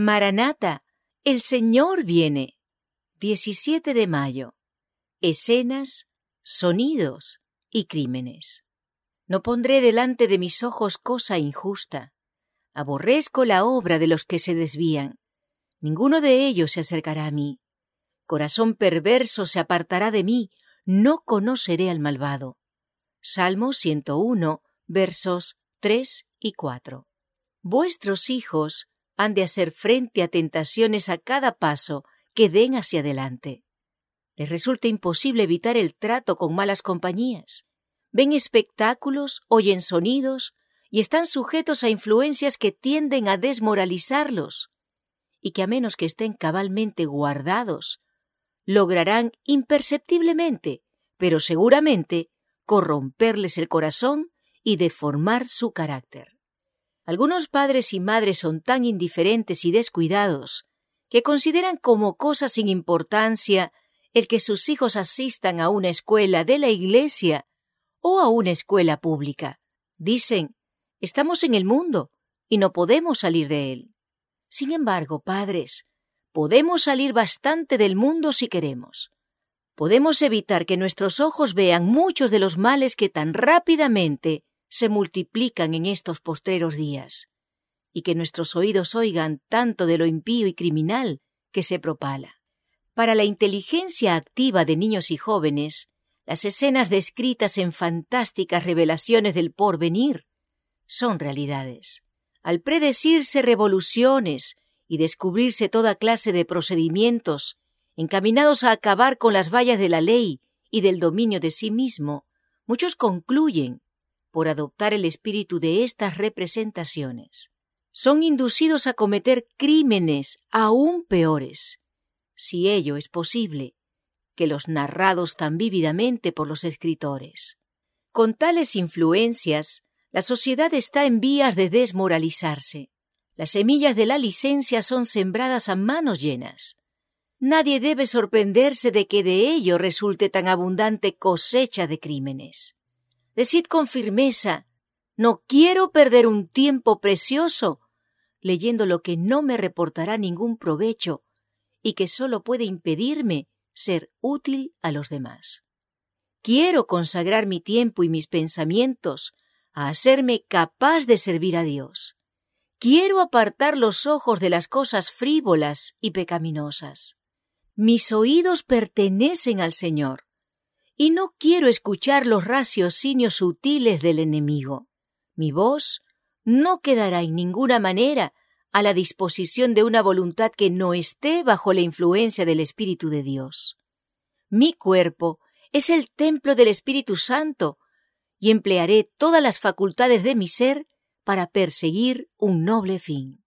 Maranata, el Señor viene. 17 de mayo. Escenas, sonidos y crímenes. No pondré delante de mis ojos cosa injusta. Aborrezco la obra de los que se desvían. Ninguno de ellos se acercará a mí. Corazón perverso se apartará de mí, no conoceré al malvado. Salmo 101, versos 3 y 4. Vuestros hijos han de hacer frente a tentaciones a cada paso que den hacia adelante. Les resulta imposible evitar el trato con malas compañías. Ven espectáculos, oyen sonidos y están sujetos a influencias que tienden a desmoralizarlos y que a menos que estén cabalmente guardados, lograrán imperceptiblemente, pero seguramente, corromperles el corazón y deformar su carácter. Algunos padres y madres son tan indiferentes y descuidados que consideran como cosa sin importancia el que sus hijos asistan a una escuela de la iglesia o a una escuela pública. Dicen, estamos en el mundo y no podemos salir de él. Sin embargo, padres, podemos salir bastante del mundo si queremos. Podemos evitar que nuestros ojos vean muchos de los males que tan rápidamente se multiplican en estos postreros días, y que nuestros oídos oigan tanto de lo impío y criminal que se propala. Para la inteligencia activa de niños y jóvenes, las escenas descritas en fantásticas revelaciones del porvenir son realidades. Al predecirse revoluciones y descubrirse toda clase de procedimientos encaminados a acabar con las vallas de la ley y del dominio de sí mismo, muchos concluyen por adoptar el espíritu de estas representaciones. Son inducidos a cometer crímenes aún peores, si ello es posible, que los narrados tan vívidamente por los escritores. Con tales influencias, la sociedad está en vías de desmoralizarse. Las semillas de la licencia son sembradas a manos llenas. Nadie debe sorprenderse de que de ello resulte tan abundante cosecha de crímenes. Decid con firmeza, no quiero perder un tiempo precioso leyendo lo que no me reportará ningún provecho y que sólo puede impedirme ser útil a los demás. Quiero consagrar mi tiempo y mis pensamientos a hacerme capaz de servir a Dios. Quiero apartar los ojos de las cosas frívolas y pecaminosas. Mis oídos pertenecen al Señor y no quiero escuchar los raciocinios sutiles del enemigo. Mi voz no quedará en ninguna manera a la disposición de una voluntad que no esté bajo la influencia del Espíritu de Dios. Mi cuerpo es el templo del Espíritu Santo y emplearé todas las facultades de mi ser para perseguir un noble fin.